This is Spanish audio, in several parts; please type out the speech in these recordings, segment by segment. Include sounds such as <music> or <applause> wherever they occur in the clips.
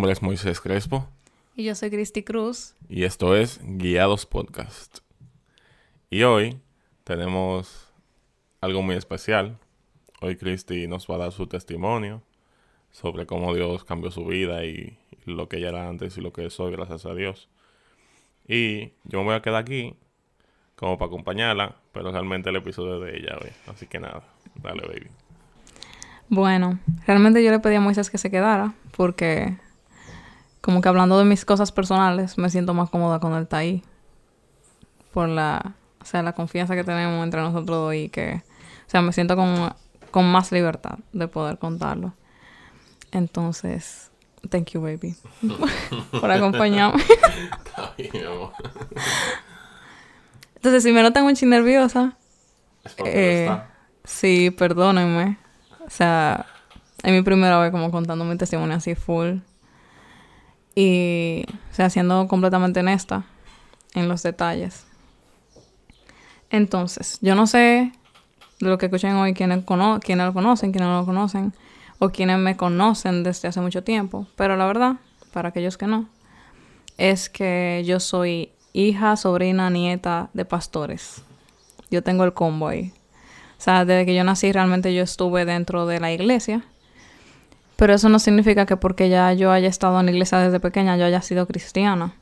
nombre es Moisés Crespo. Y yo soy Cristi Cruz. Y esto es Guiados Podcast. Y hoy tenemos algo muy especial. Hoy Cristi nos va a dar su testimonio sobre cómo Dios cambió su vida y lo que ella era antes y lo que es hoy, gracias a Dios. Y yo me voy a quedar aquí como para acompañarla, pero realmente el episodio es de ella hoy. Así que nada, dale, baby. Bueno, realmente yo le pedí a Moisés que se quedara porque como que hablando de mis cosas personales me siento más cómoda con él está ahí. Por la, o sea, la confianza que tenemos entre nosotros dos y que, o sea, me siento con, con más libertad de poder contarlo. Entonces, thank you, baby, <laughs> por acompañarme. <laughs> Está bien, amor. Entonces, si me notan un chin nerviosa, es eh, sí, perdónenme. O sea, es mi primera vez como contando mi testimonio así full. Y, o sea, siendo completamente honesta en los detalles. Entonces, yo no sé de lo que escuchen hoy quienes, cono quienes lo conocen, quienes no lo conocen, o quienes me conocen desde hace mucho tiempo. Pero la verdad, para aquellos que no, es que yo soy hija, sobrina, nieta de pastores. Yo tengo el combo ahí. O sea, desde que yo nací realmente yo estuve dentro de la iglesia. Pero eso no significa que porque ya yo haya estado en la iglesia desde pequeña yo haya sido cristiana.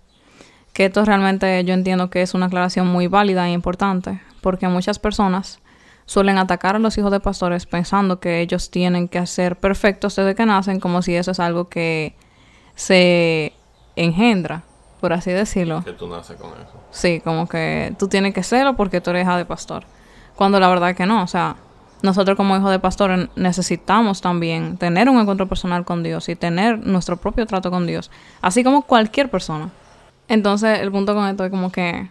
Que esto realmente yo entiendo que es una aclaración muy válida e importante. Porque muchas personas suelen atacar a los hijos de pastores pensando que ellos tienen que ser perfectos desde que nacen, como si eso es algo que se engendra, por así decirlo. Que tú naces con eso. Sí, como que tú tienes que serlo porque tú eres hija de pastor. Cuando la verdad es que no, o sea, nosotros como hijos de pastores necesitamos también tener un encuentro personal con Dios y tener nuestro propio trato con Dios, así como cualquier persona. Entonces, el punto con esto es como que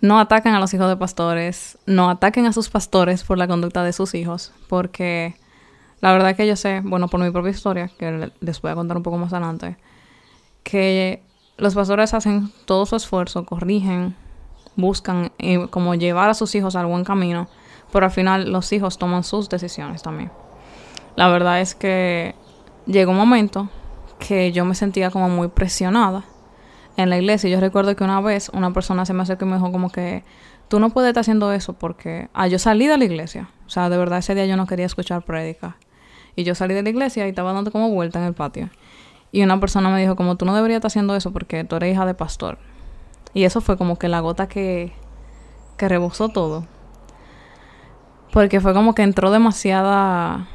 no ataquen a los hijos de pastores, no ataquen a sus pastores por la conducta de sus hijos, porque la verdad que yo sé, bueno, por mi propia historia, que les voy a contar un poco más adelante, que los pastores hacen todo su esfuerzo, corrigen, buscan eh, como llevar a sus hijos al buen camino, pero al final los hijos toman sus decisiones también. La verdad es que llegó un momento que yo me sentía como muy presionada en la iglesia. Yo recuerdo que una vez una persona se me acercó y me dijo como que tú no puedes estar haciendo eso porque ah, yo salí de la iglesia. O sea, de verdad ese día yo no quería escuchar prédica. Y yo salí de la iglesia y estaba dando como vuelta en el patio. Y una persona me dijo como tú no deberías estar haciendo eso porque tú eres hija de pastor. Y eso fue como que la gota que, que rebosó todo. Porque fue como que entró demasiada,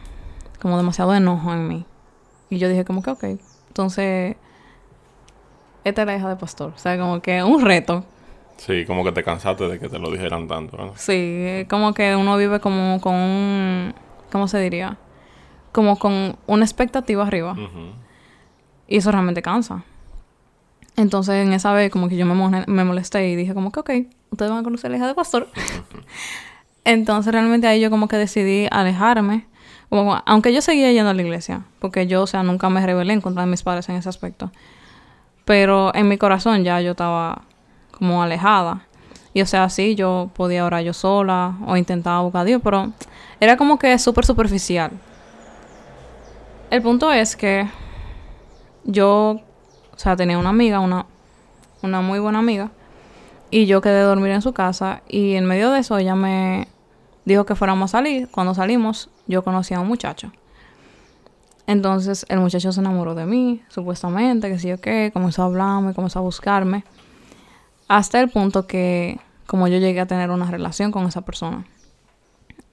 como demasiado enojo en mí. Y yo dije como que, ok, entonces, esta es la hija de pastor. O sea, como que un reto. Sí, como que te cansaste de que te lo dijeran tanto. ¿no? Sí, como que uno vive como con un, ¿cómo se diría? Como con una expectativa arriba. Y eso realmente cansa. Entonces, en esa vez, como que yo me, me molesté y dije, como que, ok, ustedes van a conocer a la hija de pastor. <laughs> Entonces, realmente ahí yo como que decidí alejarme. Aunque yo seguía yendo a la iglesia, porque yo, o sea, nunca me rebelé en contra de mis padres en ese aspecto. Pero en mi corazón ya yo estaba como alejada. Y o sea, sí, yo podía orar yo sola o intentaba buscar a Dios, pero era como que súper superficial. El punto es que yo o sea, tenía una amiga, una, una muy buena amiga, y yo quedé a dormir en su casa y en medio de eso ella me dijo que fuéramos a salir. Cuando salimos, yo conocí a un muchacho. Entonces el muchacho se enamoró de mí, supuestamente, que sí yo qué, comenzó a hablarme, comenzó a buscarme, hasta el punto que como yo llegué a tener una relación con esa persona.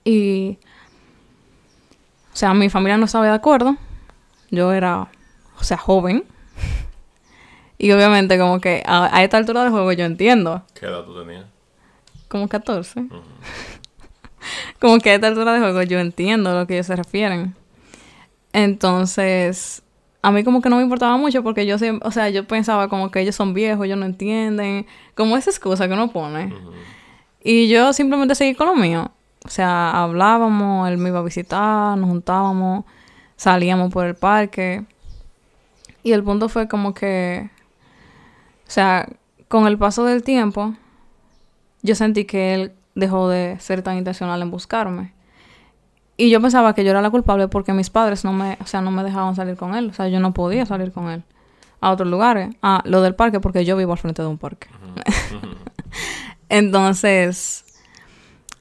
Y, o sea, mi familia no estaba de acuerdo, yo era, o sea, joven, y obviamente como que a, esta altura del juego yo entiendo. ¿Qué edad tú tenías? Como 14. <laughs> como que a esta altura del juego yo entiendo a lo que ellos se refieren. Entonces, a mí como que no me importaba mucho porque yo o sea, yo pensaba como que ellos son viejos, ellos no entienden, como esa excusa que uno pone. Y yo simplemente seguí con lo mío. O sea, hablábamos, él me iba a visitar, nos juntábamos, salíamos por el parque. Y el punto fue como que o sea, con el paso del tiempo, yo sentí que él dejó de ser tan intencional en buscarme. Y yo pensaba que yo era la culpable porque mis padres no me, o sea, no me dejaban salir con él. O sea, yo no podía salir con él a otros lugares. A lo del parque porque yo vivo al frente de un parque. <laughs> Entonces,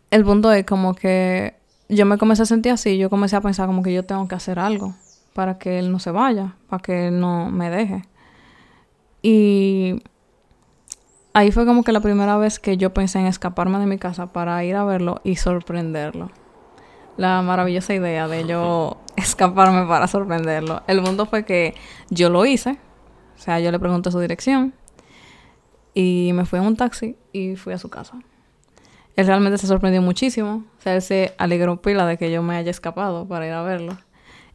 el punto es como que yo me comencé a sentir así. Yo comencé a pensar como que yo tengo que hacer algo para que él no se vaya, para que él no me deje. Y ahí fue como que la primera vez que yo pensé en escaparme de mi casa para ir a verlo y sorprenderlo la maravillosa idea de yo <laughs> escaparme para sorprenderlo. El punto fue que yo lo hice. O sea, yo le pregunté su dirección. Y me fui en un taxi y fui a su casa. Él realmente se sorprendió muchísimo. O sea, él se alegró pila de que yo me haya escapado para ir a verlo.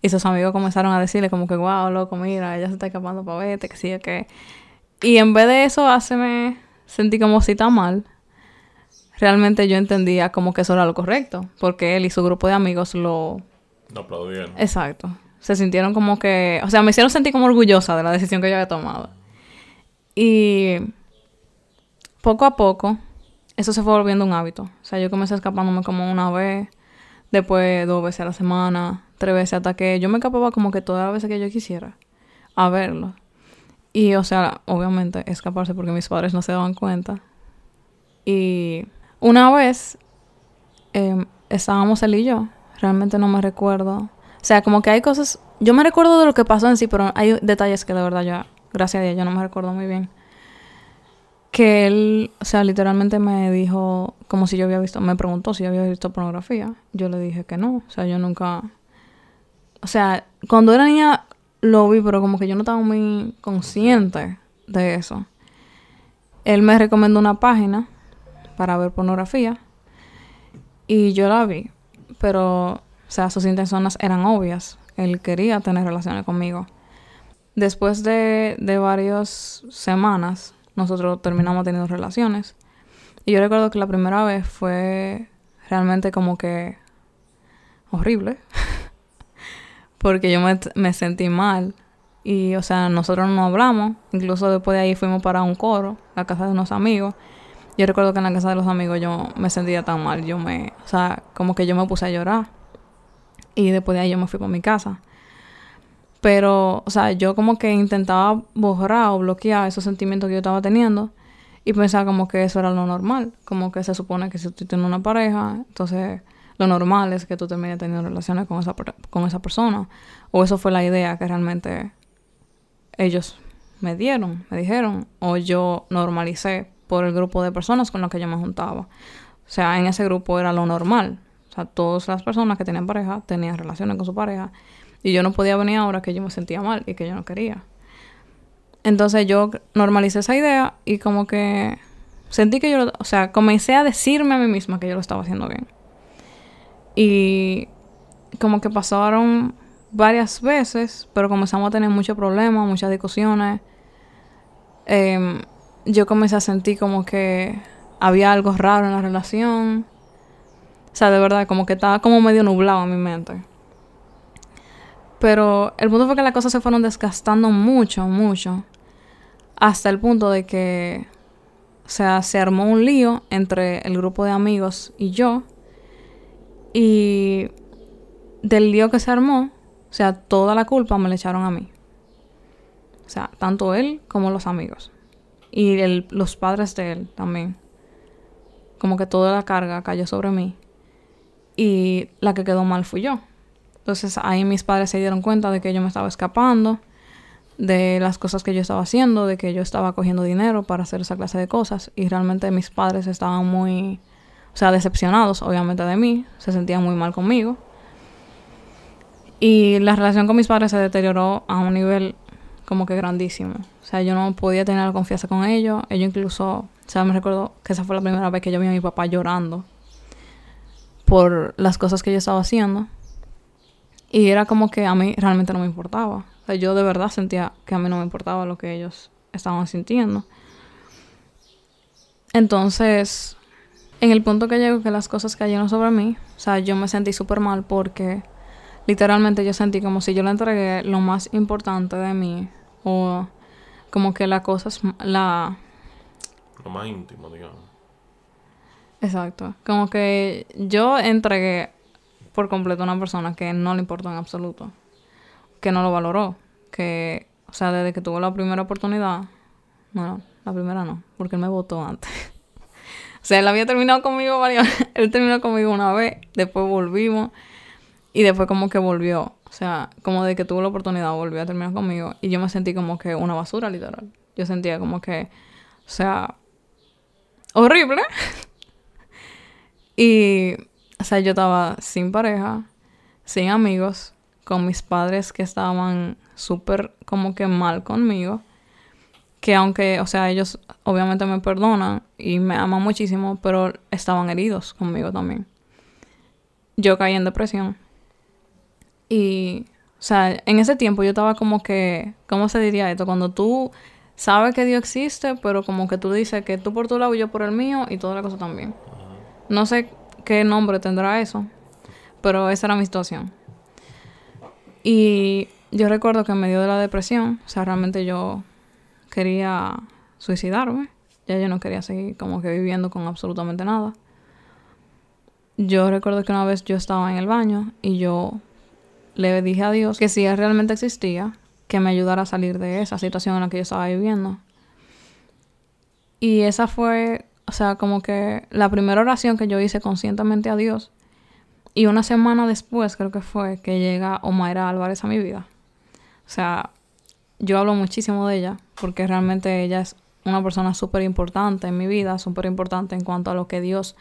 Y sus amigos comenzaron a decirle como que, wow, loco, mira, ella se está escapando para verte, que sí, que... Y en vez de eso, hace me sentí como si está mal realmente yo entendía como que eso era lo correcto, porque él y su grupo de amigos lo... Lo aplaudieron. Exacto. Se sintieron como que... O sea, me hicieron sentir como orgullosa de la decisión que yo había tomado. Y poco a poco, eso se fue volviendo un hábito. O sea, yo comencé escapándome como una vez, después dos veces a la semana, tres veces, hasta que yo me escapaba como que todas las veces que yo quisiera a verlo. Y, o sea, obviamente escaparse porque mis padres no se daban cuenta. Y una vez em, estábamos él y yo, realmente no me recuerdo. O sea, como que hay cosas, yo me recuerdo de lo que pasó en sí, pero hay detalles que de verdad yo, gracias a Dios, yo no me recuerdo muy bien. Que él, o sea, literalmente me dijo, como si yo había visto, me preguntó si yo había visto pornografía. Yo le dije que no, o sea, yo nunca... O sea, cuando era niña lo vi, pero como que yo no estaba muy consciente de eso. Él me recomendó una página para ver pornografía. Y yo la vi, pero, o sea, sus intenciones eran obvias. Él quería tener relaciones conmigo. Después de, de varias semanas, nosotros terminamos teniendo relaciones. Y yo recuerdo que la primera vez fue realmente como que horrible. <laughs> Porque yo me, me, sentí mal. Y, o sea, nosotros no hablamos. Incluso después de ahí fuimos para un coro, la casa de unos amigos. Yo recuerdo que en la casa de los amigos yo me sentía tan mal, yo me, o sea, como que yo me puse a llorar. Y después de ahí yo me fui por mi casa. Pero, o sea, yo como que intentaba borrar o bloquear esos sentimientos que yo estaba teniendo y pensaba como que eso era lo normal, como que se supone que si tú tienes una pareja, entonces lo normal es que tú termines teniendo relaciones con esa, con esa persona. O eso fue la idea que realmente ellos me dieron, me dijeron, o yo normalicé por el grupo de personas con los que yo me juntaba. O sea, en ese grupo era lo normal. O sea, todas las personas que tenían pareja tenían relaciones con su pareja. Y yo no podía venir ahora que yo me sentía mal y que yo no quería. Entonces yo normalicé esa idea y como que sentí que yo, o sea, comencé a decirme a mí misma que yo lo estaba haciendo bien. Y como que pasaron varias veces, pero comenzamos a tener muchos problemas, muchas discusiones. Eh, yo comencé a sentir como que había algo raro en la relación. O sea, de verdad, como que estaba como medio nublado en mi mente. Pero el punto fue que las cosas se fueron desgastando mucho, mucho. Hasta el punto de que, o sea, se armó un lío entre el grupo de amigos y yo. Y del lío que se armó, o sea, toda la culpa me la echaron a mí. O sea, tanto él como los amigos y los padres de él también. Como que toda la carga cayó sobre mí. Y la que quedó mal fui yo. Entonces ahí mis padres se dieron cuenta de que yo me estaba escapando, de las cosas que yo estaba haciendo, de que yo estaba cogiendo dinero para hacer esa clase de cosas. Y realmente mis padres estaban muy, o sea, decepcionados obviamente de mí, se sentían muy mal conmigo. Y la relación con mis padres se deterioró a un nivel como que grandísimo. O sea, yo no podía tener confianza con ellos. Ellos incluso, o sea, me recuerdo que esa fue la primera vez que yo vi a mi papá llorando por las cosas que yo estaba haciendo. Y era como que a mí realmente no me importaba. O sea, yo de verdad sentía que a mí no me importaba lo que ellos estaban sintiendo. Entonces, en el punto que llegó que las cosas cayeron sobre mí, o sea, yo me sentí súper mal porque literalmente yo sentí como si yo le entregué lo más importante de mí o como que la cosa es la... Lo más íntimo, digamos. Exacto. Como que yo entregué por completo a una persona que no le importó en absoluto, que no lo valoró, que, o sea, desde que tuvo la primera oportunidad, bueno, la primera no, porque él me votó antes. <laughs> o sea, él había terminado conmigo varias <laughs> él terminó conmigo una vez, después volvimos y después como que volvió, o sea, como de que tuvo la oportunidad volvió a terminar conmigo y yo me sentí como que una basura literal. Yo sentía como que, o sea, horrible. <laughs> y, o sea, yo estaba sin pareja, sin amigos, con mis padres que estaban súper como que mal conmigo. Que aunque, o sea, ellos obviamente me perdonan y me aman muchísimo, pero estaban heridos conmigo también. Yo caí en depresión. Y, o sea, en ese tiempo yo estaba como que, ¿cómo se diría esto? Cuando tú sabe que Dios existe, pero como que tú dices que tú por tu lado y yo por el mío y toda la cosa también. No sé qué nombre tendrá eso, pero esa era mi situación. Y yo recuerdo que en medio de la depresión, o sea, realmente yo quería suicidarme. Ya yo no quería seguir como que viviendo con absolutamente nada. Yo recuerdo que una vez yo estaba en el baño y yo le dije a Dios que si Él realmente existía, que me ayudara a salir de esa situación en la que yo estaba viviendo. Y esa fue, o sea, como que la primera oración que yo hice conscientemente a Dios. Y una semana después creo que fue que llega Omaira Álvarez a mi vida. O sea, yo hablo muchísimo de ella porque realmente ella es una persona súper importante en mi vida, súper importante en cuanto a lo que Dios...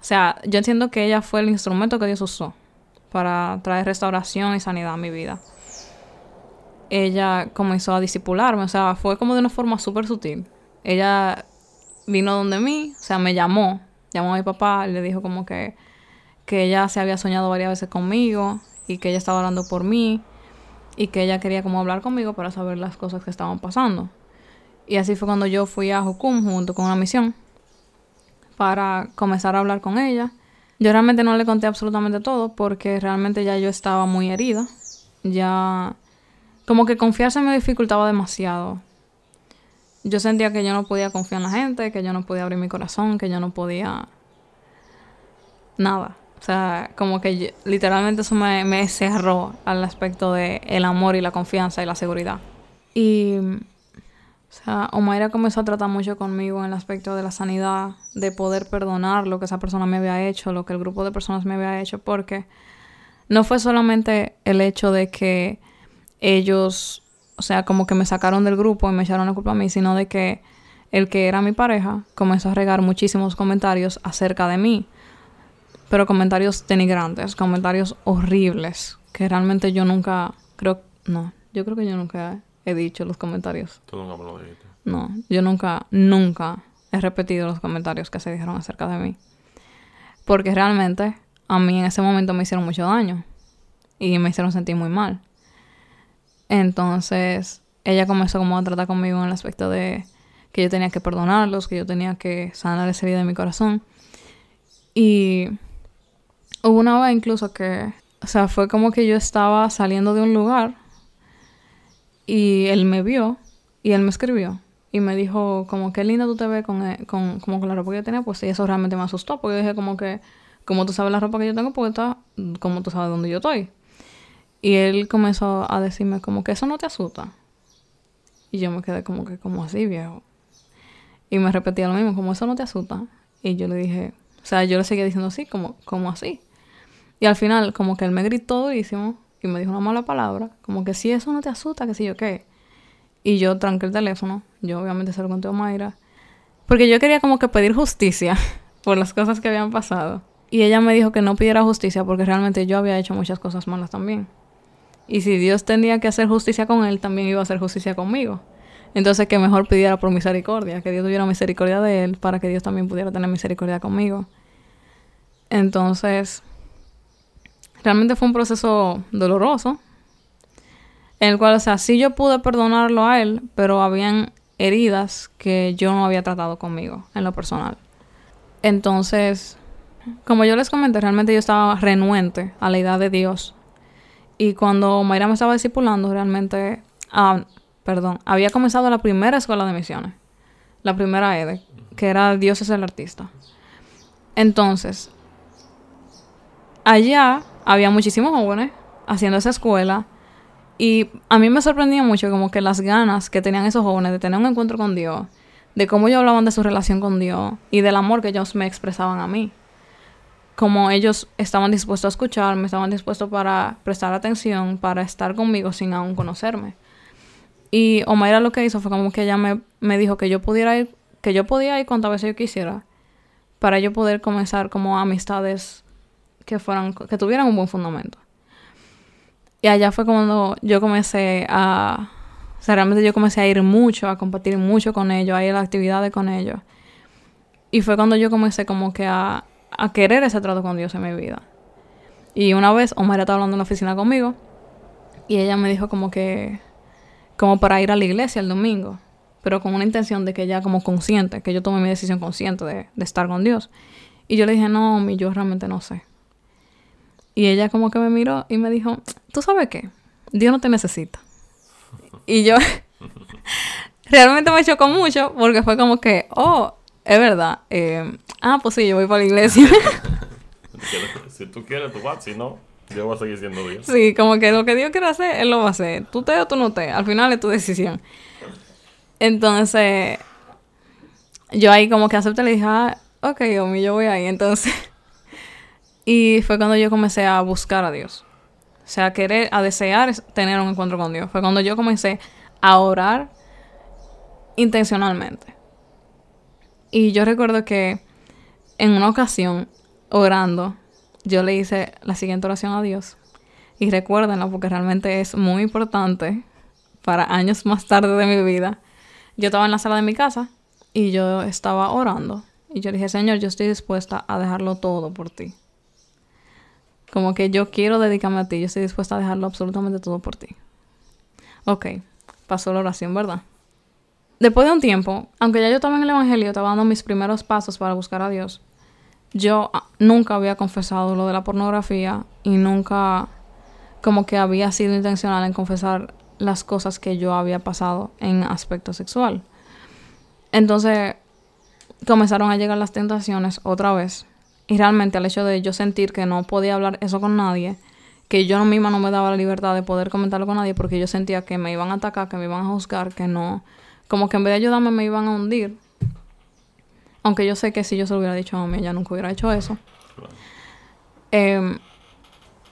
O sea, yo entiendo que ella fue el instrumento que Dios usó para traer restauración y sanidad a mi vida ella comenzó a disipularme, o sea, fue como de una forma súper sutil. Ella vino donde mí, o sea, me llamó, llamó a mi papá, y le dijo como que, que ella se había soñado varias veces conmigo y que ella estaba hablando por mí y que ella quería como hablar conmigo para saber las cosas que estaban pasando. Y así fue cuando yo fui a Jukum junto con una misión para comenzar a hablar con ella. Yo realmente no le conté absolutamente todo porque realmente ya yo estaba muy herida. Ya como que confiarse me dificultaba demasiado. Yo sentía que yo no podía confiar en la gente, que yo no podía abrir mi corazón, que yo no podía nada. O sea, como que literalmente eso me, cerró al aspecto de el amor y la confianza y la seguridad. Y, o sea, Omaira comenzó a tratar mucho conmigo en el aspecto de la sanidad, de poder perdonar lo que esa persona me había hecho, lo que el grupo de personas me había hecho, porque no fue solamente el hecho de que ellos, o sea, como que me sacaron del grupo y me echaron la culpa a mí, sino de que el que era mi pareja comenzó a regar muchísimos comentarios acerca de mí. Pero comentarios denigrantes, comentarios horribles, que realmente yo nunca, creo, no, yo creo que yo nunca he dicho los comentarios. Tú nunca me lo dijiste. No, yo nunca, nunca he repetido los comentarios que se dijeron acerca de mí. Porque realmente a mí en ese momento me hicieron mucho daño y me hicieron sentir muy mal. Entonces, ella comenzó como a tratar conmigo en el aspecto de que yo tenía que perdonarlos, que yo tenía que sanar esa vida de mi corazón. Y hubo una vez incluso que, o sea, fue como que yo estaba saliendo de un lugar y él me vio y él me escribió y me dijo como qué linda tú te ves con, eh, con, como con la ropa que yo tenía, pues y eso realmente me asustó porque yo dije como que, como tú sabes la ropa que yo tengo, pues está, como tú sabes dónde yo estoy. Y él comenzó a decirme como que eso no te asusta. Y yo me quedé como que, como así, viejo. Y me repetía lo mismo, como eso no te asusta. Y yo le dije, o sea, yo le seguía diciendo así, como, como así. Y al final, como que él me gritó durísimo y me dijo una mala palabra, como que si eso no te asusta, que si yo qué. Y yo tranqué el teléfono, yo obviamente se lo conté a Mayra, porque yo quería como que pedir justicia <laughs> por las cosas que habían pasado. Y ella me dijo que no pidiera justicia porque realmente yo había hecho muchas cosas malas también. Y si Dios tenía que hacer justicia con él, también iba a hacer justicia conmigo. Entonces que mejor pidiera por misericordia, que Dios tuviera misericordia de él para que Dios también pudiera tener misericordia conmigo. Entonces, realmente fue un proceso doloroso, en el cual, o sea, sí yo pude perdonarlo a él, pero habían heridas que yo no había tratado conmigo en lo personal. Entonces, como yo les comenté, realmente yo estaba renuente a la idea de Dios y cuando Mayra me estaba discipulando, realmente, ah, perdón, había comenzado la primera escuela de misiones, la primera EDE, que era Dios es el artista. Entonces, allá había muchísimos jóvenes haciendo esa escuela y a mí me sorprendía mucho como que las ganas que tenían esos jóvenes de tener un encuentro con Dios, de cómo ellos hablaban de su relación con Dios y del amor que ellos me expresaban a mí. Como ellos estaban dispuestos a escucharme, estaban dispuestos para prestar atención, para estar conmigo sin aún conocerme. Y Omaira lo que hizo fue como que ella me, me dijo que yo pudiera ir, que yo podía ir cuantas veces yo quisiera, para yo poder comenzar como amistades que fueran, que tuvieran un buen fundamento. Y allá fue cuando yo comencé a... O sea, realmente yo comencé a ir mucho, a compartir mucho con ellos, a ir a actividades con ellos. Y fue cuando yo comencé como que a, a querer ese trato con Dios en mi vida. Y una vez Omar estaba hablando en la oficina conmigo y ella me dijo como que... Como para ir a la iglesia el domingo. Pero con una intención de que ella como consciente, que yo tome mi decisión consciente de, de estar con Dios. Y yo le dije, no, mi, yo realmente no sé. Y ella como que me miró y me dijo, ¿tú sabes qué? Dios no te necesita. Y yo <laughs> realmente me chocó mucho porque fue como que, oh, es verdad. Eh, ah, pues sí, yo voy para la iglesia. <laughs> <laughs> si tú quieres, tú vas. Si no, yo voy a seguir siendo Dios. Sí, como que lo que Dios quiere hacer, Él lo va a hacer. Tú te o tú no te. Al final es tu decisión. Entonces, yo ahí como que acepté y le dije, ah, ok, Omi, yo voy ahí. Entonces... Y fue cuando yo comencé a buscar a Dios. O sea, a querer, a desear tener un encuentro con Dios. Fue cuando yo comencé a orar intencionalmente. Y yo recuerdo que en una ocasión, orando, yo le hice la siguiente oración a Dios. Y recuérdenlo porque realmente es muy importante para años más tarde de mi vida. Yo estaba en la sala de mi casa y yo estaba orando. Y yo dije, Señor, yo estoy dispuesta a dejarlo todo por ti. Como que yo quiero dedicarme a ti, yo estoy dispuesta a dejarlo absolutamente todo por ti. Ok, pasó la oración, ¿verdad? Después de un tiempo, aunque ya yo estaba en el Evangelio, estaba dando mis primeros pasos para buscar a Dios, yo ah, nunca había confesado lo de la pornografía y nunca como que había sido intencional en confesar las cosas que yo había pasado en aspecto sexual. Entonces comenzaron a llegar las tentaciones otra vez y realmente al hecho de yo sentir que no podía hablar eso con nadie, que yo misma no me daba la libertad de poder comentarlo con nadie porque yo sentía que me iban a atacar, que me iban a juzgar, que no, como que en vez de ayudarme me iban a hundir. Aunque yo sé que si yo se lo hubiera dicho a mí, ella nunca hubiera hecho eso. Em,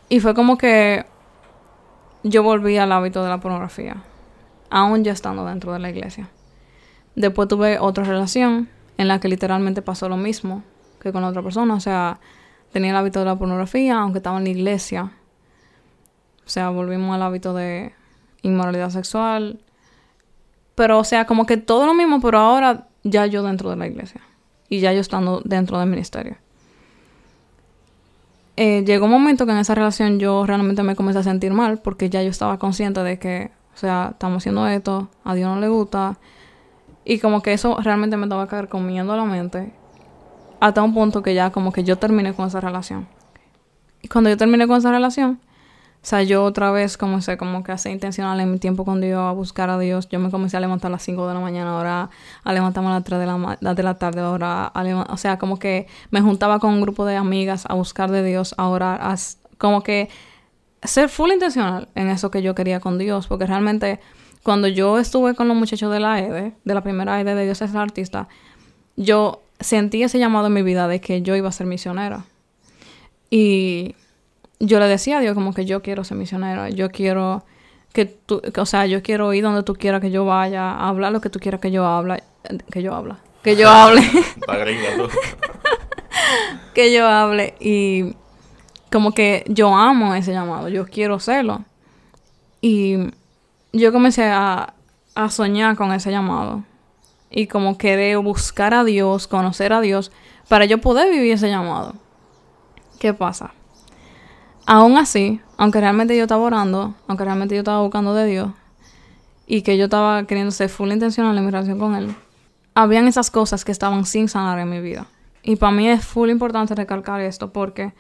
y fue como que yo volví al hábito de la pornografía, aún ya estando dentro de la iglesia. Después tuve otra relación en la que literalmente pasó lo mismo que con otra persona. O sea, tenía el hábito de la pornografía, aunque estaba en la iglesia. O sea, volvimos al hábito de inmoralidad sexual. Pero, o sea, como que todo lo mismo, pero ahora ya yo dentro de la iglesia. Y ya yo estando dentro del ministerio. Eh, llegó un momento que en esa relación yo realmente me comencé a sentir mal porque ya yo estaba consciente de que, o sea, estamos haciendo esto, a Dios no le gusta. Y como que eso realmente me estaba caer comiendo la mente hasta un punto que ya como que yo terminé con esa relación. Y cuando yo terminé con esa relación, o sea, yo otra vez comencé como que a ser intencional en mi tiempo con Dios, a buscar a Dios. Yo me comencé a levantar a las 5 de la mañana, ahora a levantarme a las 3 de la, de la tarde, ahora a O sea, como que me juntaba con un grupo de amigas a buscar de Dios, a orar, a, como que ser full intencional en eso que yo quería con Dios. Porque realmente cuando yo estuve con los muchachos de la EDE, de la primera EDE de Dios es el artista, yo sentí ese llamado en mi vida de que yo iba a ser misionera. Y yo le decía a Dios como que yo quiero ser misionera, yo quiero que tú, o sea, yo quiero ir donde tú quieras que yo vaya, hablar lo que tú quieras que yo hable, que yo habla, que yo <laughs> hable. <laughs> que yo hable y como que yo amo ese llamado, yo quiero hacerlo. Y yo comencé a, a soñar con ese llamado y como querer buscar a Dios, conocer a Dios, para yo poder vivir ese llamado. ¿Qué pasa? Aún así, aunque realmente yo estaba orando, aunque realmente yo estaba buscando de Dios, y que yo estaba queriendo ser full intencional en mi relación con Él, habían esas cosas que estaban sin sanar en mi vida. Y para mí es full importante recalcar esto porque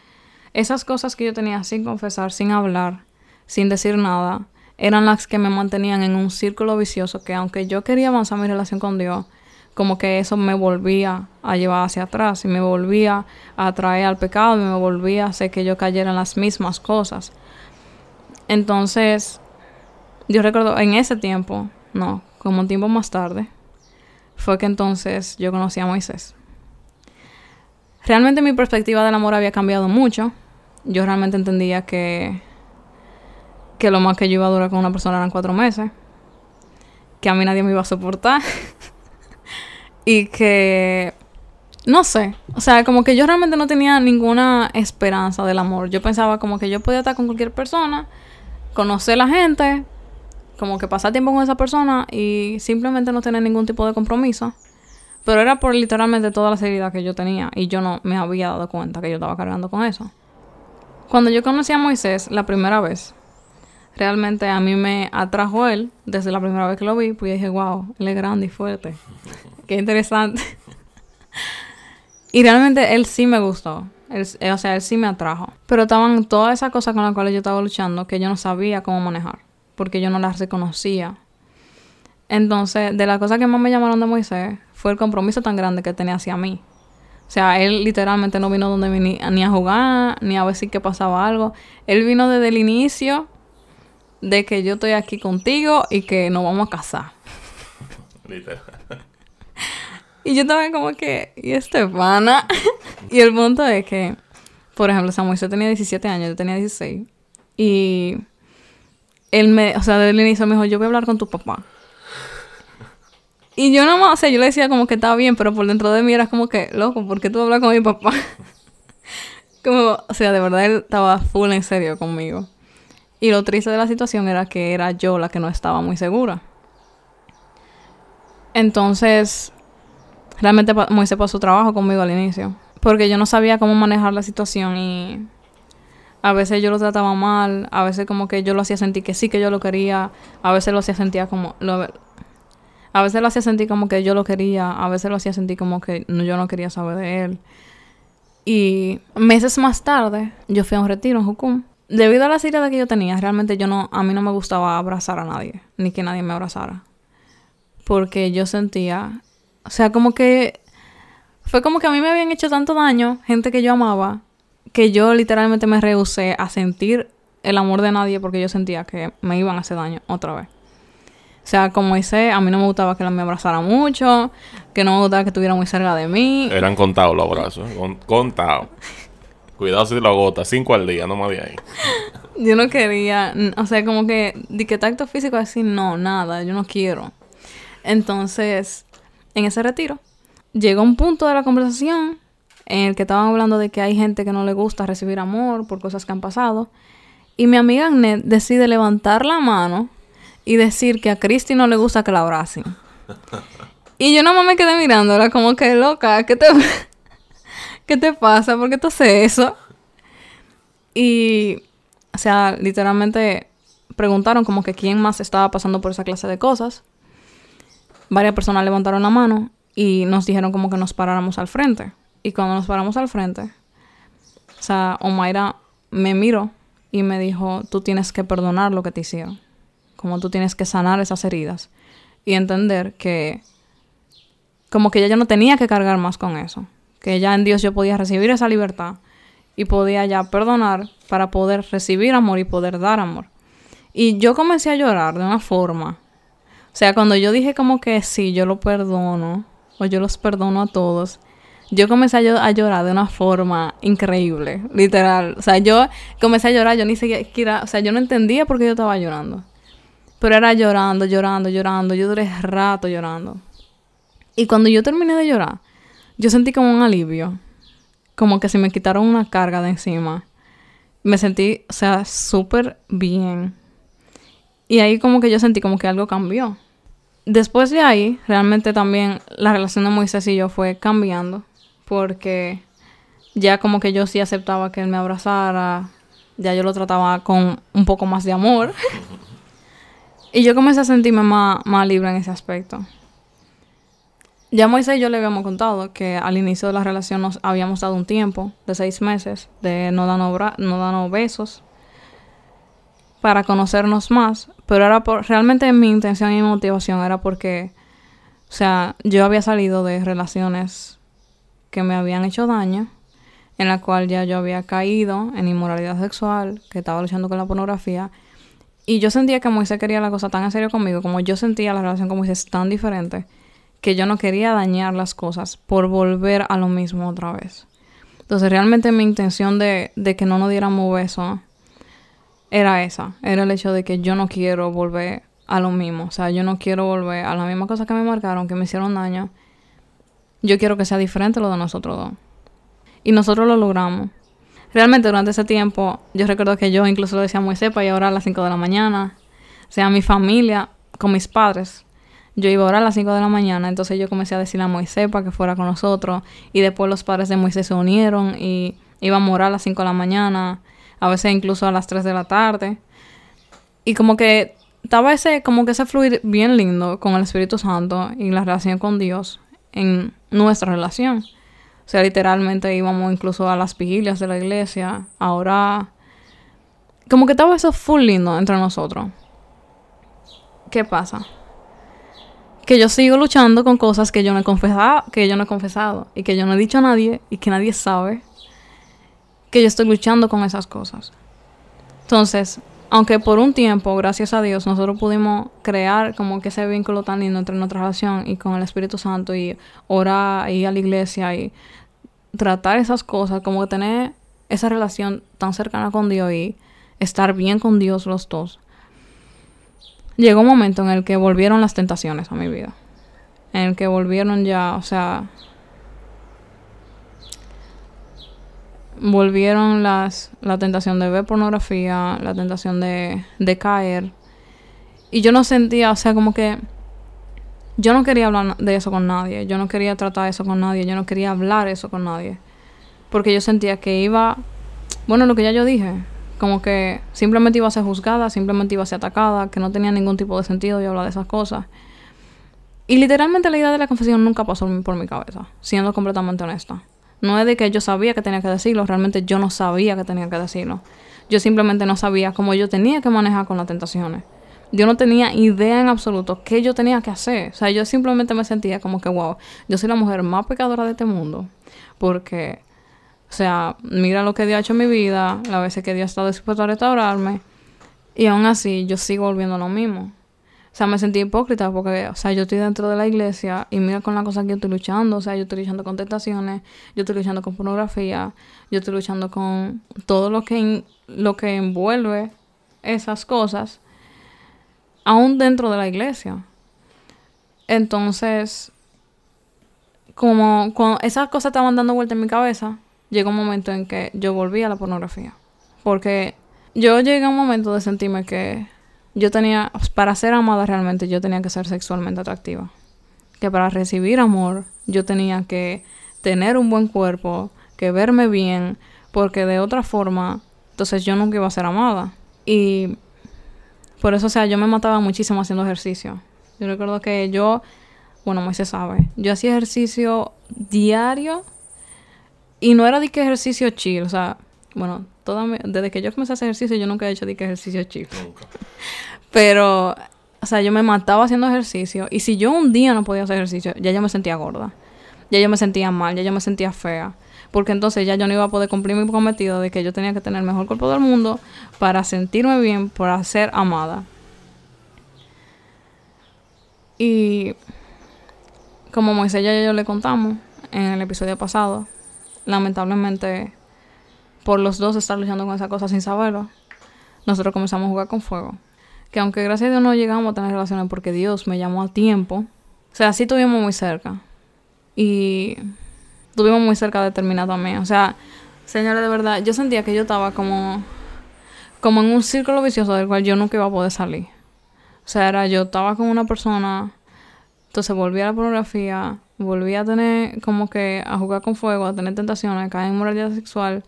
esas cosas que yo tenía sin confesar, sin hablar, sin decir nada, eran las que me mantenían en un círculo vicioso que aunque yo quería avanzar mi relación con Dios, como que eso me volvía a llevar hacia atrás y me volvía a atraer al pecado y me volvía a hacer que yo cayera en las mismas cosas. Entonces, yo recuerdo en ese tiempo, no, como un tiempo más tarde, fue que entonces yo conocí a Moisés. Realmente mi perspectiva del amor había cambiado mucho. Yo realmente entendía que, que lo más que yo iba a durar con una persona eran cuatro meses. Que a mí nadie me iba a soportar. <laughs> y que no sé, o sea, como que yo realmente no tenía ninguna esperanza del amor. Yo pensaba como que yo podía estar con cualquier persona, conocer la gente, como que pasar tiempo con esa persona y simplemente no tener ningún tipo de compromiso. Pero era por literalmente toda la seriedad que yo tenía y yo no me había dado cuenta que yo estaba cargando con eso. Cuando yo conocí a Moisés la primera vez, realmente a mí me atrajo él desde la primera vez que lo vi, pues dije, wow, él es grande y fuerte. <laughs> Qué interesante. y realmente él sí me gustó. o sea, él sí me atrajo. Pero estaban todas esas cosas con las cuales yo estaba luchando que yo no sabía cómo manejar. Porque yo no las reconocía. Entonces, de las cosas que más me llamaron de Moisés fue el compromiso tan grande que tenía hacia mí. O sea, él literalmente no vino donde ni, ni a jugar, ni a ver si que pasaba algo. Él vino desde el inicio de que yo estoy aquí contigo y que nos vamos a casar. Literal. Y yo estaba como que, ¿y Estefana? <laughs> y el punto es que, por ejemplo, Samuel tenía 17 años, yo tenía 16. Y él me, o sea, desde el inicio me dijo, yo voy a hablar con tu papá. Y yo no más, o sea, yo le decía como que estaba bien, pero por dentro de mí era como que, loco, ¿por qué tú hablas con mi papá? <laughs> como, o sea, de verdad él estaba full en serio conmigo. Y lo triste de la situación era que era yo la que no estaba muy segura. Entonces, realmente Moisés pasó trabajo conmigo al inicio. Porque yo no sabía cómo manejar la situación y a veces yo lo trataba mal, a veces como que yo lo hacía sentir que sí que yo lo quería, a veces lo hacía sentir como lo, a veces lo hacía sentir como que yo lo quería, a veces lo hacía sentir como que yo no quería saber de él. Y meses más tarde, yo fui a un retiro en Jucum. Debido a la seriedad que yo tenía, realmente yo no, a mí no me gustaba abrazar a nadie, ni que nadie me abrazara. Porque yo sentía o sea, como que fue como que a mí me habían hecho tanto daño, gente que yo amaba, que yo literalmente me rehusé a sentir el amor de nadie porque yo sentía que me iban a hacer daño otra vez. O sea, como dice, a mí no me gustaba que me abrazara mucho, que no me gustaba que estuviera muy cerca de mí. Eran contados los abrazos, contados. Cuidado si lo agota, cinco al día, no más de ahí. <laughs> yo no quería, o sea, como que, de que tacto físico así, no, nada, yo no quiero. Entonces, en ese retiro, llegó un punto de la conversación en el que estaban hablando de que hay gente que no le gusta recibir amor por cosas que han pasado. Y mi amiga Agnet decide levantar la mano y decir que a Cristi no le gusta que la abracen. <laughs> Y yo nomás me quedé mirando, era como que loca, ¿qué te, ¿qué te pasa? ¿Por qué tú haces eso? Y, o sea, literalmente preguntaron como que quién más estaba pasando por esa clase de cosas varias personas levantaron la mano y nos dijeron como que nos paráramos al frente. Y cuando nos paramos al frente, o sea, Omaira me miró y me dijo, tú tienes que perdonar lo que te hicieron. Como tú tienes que sanar esas heridas. Y entender que como que ya yo no tenía que cargar más con eso. Que ya en Dios yo podía recibir esa libertad y podía ya perdonar para poder recibir amor y poder dar amor. Y yo comencé a llorar de una forma o sea, cuando yo dije como que sí, yo lo perdono, o yo los perdono a todos, yo comencé a, llorar de una forma increíble, literal. O sea, yo comencé a llorar, yo ni siquiera, o sea, yo no entendía por qué yo estaba llorando. Pero era llorando, llorando, llorando. Yo duré rato llorando. Y cuando yo terminé de llorar, yo sentí como un alivio. Como que se me quitaron una carga de encima. Me sentí, o sea, súper bien. Y ahí como que yo sentí como que algo cambió después de ahí, realmente también la relación de Moisés y yo fue cambiando. Porque ya como que yo sí aceptaba que él me abrazara. Ya yo lo trataba con un poco más de amor. <laughs> y yo comencé a sentirme más, más libre en ese aspecto. Ya Moisés y yo le habíamos contado que al inicio de la relación nos habíamos dado un tiempo de seis meses de no darnos, no besos para conocernos más, pero era por, realmente mi intención y mi motivación era porque O sea, yo había salido de relaciones que me habían hecho daño, en la cual ya yo había caído en inmoralidad sexual, que estaba luchando con la pornografía. Y yo sentía que Moisés quería la cosa tan en serio conmigo, como yo sentía la relación con Moisés tan diferente, que yo no quería dañar las cosas por volver a lo mismo otra vez. Entonces realmente mi intención de, de que no nos diéramos besos era esa, era el hecho de que yo no quiero volver a lo mismo. O sea, yo no quiero volver a la misma cosa que me marcaron, que me hicieron daño. Yo quiero que sea diferente lo de nosotros dos. Y nosotros lo logramos. Realmente durante ese tiempo, yo recuerdo que yo incluso lo decía a Moisés para ir a orar a las 5 de la mañana. O sea, mi familia, con mis padres, yo iba a orar a las 5 de la mañana. Entonces yo comencé a decirle a Moisés para que fuera con nosotros. Y después los padres de Moisés se unieron y íbamos a orar a las 5 de la mañana. A veces incluso a las 3 de la tarde. Y como que estaba ese, como que ese fluir bien lindo con el Espíritu Santo y la relación con Dios en nuestra relación. O sea, literalmente íbamos incluso a las vigilias de la iglesia, a orar. Como que estaba eso full lindo entre nosotros. ¿Qué pasa? Que yo sigo luchando con cosas que yo no he confesado, que yo no he confesado y que yo no he dicho a nadie y que nadie sabe que yo estoy luchando con esas cosas. Entonces, aunque por un tiempo, gracias a Dios, nosotros pudimos crear como que ese vínculo tan lindo entre nuestra relación y con el Espíritu Santo y orar ir a la iglesia y tratar esas cosas, como que tener esa relación tan cercana con Dios y estar bien con Dios los dos. Llegó un momento en el que volvieron las tentaciones a mi vida. En el que volvieron ya, o sea, volvieron las, la tentación de ver pornografía, la tentación de, de caer. Y yo no sentía, o sea, como que yo no quería hablar de eso con nadie, yo no quería tratar eso con nadie, yo no quería hablar eso con nadie. Porque yo sentía que iba, bueno, lo que ya yo dije, como que simplemente iba a ser juzgada, simplemente iba a ser atacada, que no tenía ningún tipo de sentido yo hablar de esas cosas. Y literalmente la idea de la confesión nunca pasó por mi cabeza, siendo completamente honesta. No es de que yo sabía que tenía que decirlo, realmente yo no sabía que tenía que decirlo. Yo simplemente no sabía cómo yo tenía que manejar con las tentaciones. Yo no tenía idea en absoluto qué yo tenía que hacer. O sea, yo simplemente me sentía como que, wow, yo soy la mujer más pecadora de este mundo. Porque, o sea, mira lo que Dios ha hecho en mi vida, las veces que Dios ha estado dispuesto a restaurarme. Y aún así, yo sigo volviendo a lo mismo. O sea, me sentí hipócrita porque, o sea, yo estoy dentro de la iglesia y mira con la cosa que yo estoy luchando. O sea, yo estoy luchando con tentaciones, yo estoy luchando con pornografía, yo estoy luchando con todo lo que, lo que envuelve esas cosas, aún dentro de la iglesia. Entonces, como cuando esas cosas estaban dando vuelta en mi cabeza, llegó un momento en que yo volví a la pornografía. Porque yo llegué a un momento de sentirme que yo tenía, para ser amada realmente, yo tenía que ser sexualmente atractiva. Que para recibir amor, yo tenía que tener un buen cuerpo, que verme bien, porque de otra forma, entonces yo nunca iba a ser amada. Y por eso, o sea, yo me mataba muchísimo haciendo ejercicio. Yo recuerdo que yo, bueno, se sabe, yo hacía ejercicio diario y no era de que ejercicio chill, o sea, bueno, toda desde que yo comencé a hacer ejercicio, yo nunca he hecho de que ejercicio chill. Pero, o sea, yo me mataba haciendo ejercicio. Y si yo un día no podía hacer ejercicio, ya yo me sentía gorda. Ya yo me sentía mal, ya yo me sentía fea. Porque entonces ya yo no iba a poder cumplir mi cometido de que yo tenía que tener el mejor cuerpo del mundo para sentirme bien, para ser amada. Y como Moisés ya yo le contamos en el episodio pasado, lamentablemente por los dos estar luchando con esa cosa sin saberlo, nosotros comenzamos a jugar con fuego que aunque gracias a Dios no llegamos a tener relaciones porque Dios me llamó a tiempo, o sea, sí estuvimos muy cerca. Y estuvimos muy cerca de terminar también. O sea, señores, de verdad, yo sentía que yo estaba como, como en un círculo vicioso del cual yo nunca iba a poder salir. O sea, era yo estaba con una persona, entonces volví a la pornografía, volví a tener como que a jugar con fuego, a tener tentaciones, a caer en moralidad sexual,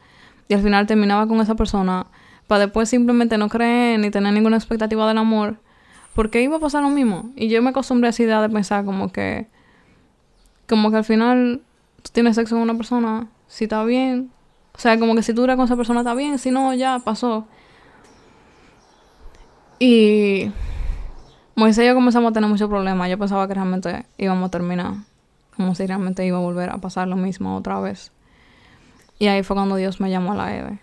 y al final terminaba con esa persona para después simplemente no creer ni tener ninguna expectativa del amor, porque iba a pasar lo mismo. Y yo me acostumbré a esa idea de pensar como que, como que al final tú tienes sexo con una persona, si está bien, o sea, como que si tú duras con esa persona está bien, si no, ya pasó. Y Moisés y yo comenzamos a tener muchos problemas. Yo pensaba que realmente íbamos a terminar. Como si realmente iba a volver a pasar lo mismo otra vez. Y ahí fue cuando Dios me llamó a la EVE.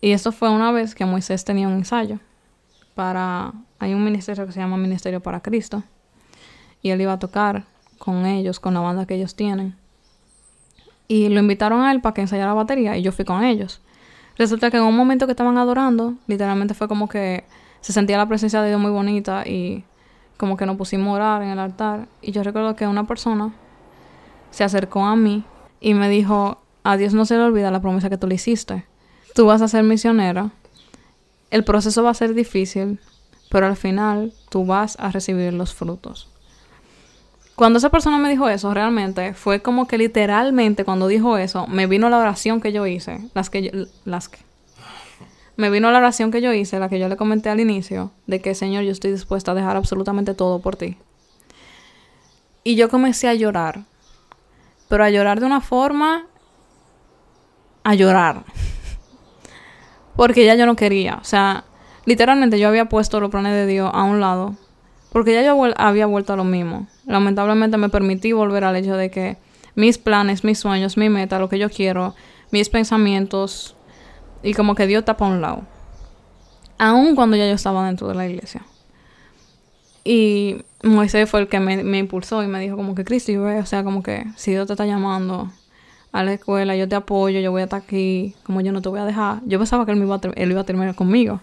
Y esto fue una vez que Moisés tenía un ensayo para... Hay un ministerio que se llama Ministerio para Cristo. Y él iba a tocar con ellos, con la banda que ellos tienen. Y lo invitaron a él para que ensayara la batería y yo fui con ellos. Resulta que en un momento que estaban adorando, literalmente fue como que se sentía la presencia de Dios muy bonita y como que nos pusimos a orar en el altar. Y yo recuerdo que una persona se acercó a mí y me dijo, a Dios no se le olvida la promesa que tú le hiciste. Tú vas a ser misionera. El proceso va a ser difícil, pero al final tú vas a recibir los frutos. Cuando esa persona me dijo eso, realmente fue como que literalmente cuando dijo eso, me vino la oración que yo hice, las que las que me vino la oración que yo hice, la que yo le comenté al inicio, de que Señor, yo estoy dispuesta a dejar absolutamente todo por ti. Y yo comencé a llorar, pero a llorar de una forma a llorar. <laughs> Porque ya yo no quería, o sea, literalmente yo había puesto los planes de Dios a un lado porque ya yo había vuelto a lo mismo. Lamentablemente me permití volver al hecho de que mis planes, mis sueños, mi meta, lo que yo quiero, mis pensamientos, y como que Dios tapa a un lado. Aún cuando ya yo estaba dentro de la iglesia. Y Moisés fue el que me, impulsó y me dijo como que Cristi, o sea, como que si Dios te está llamando a la escuela, yo te apoyo, yo voy a estar aquí, como yo no te voy a dejar. Yo pensaba que él, me iba, a él iba a terminar conmigo,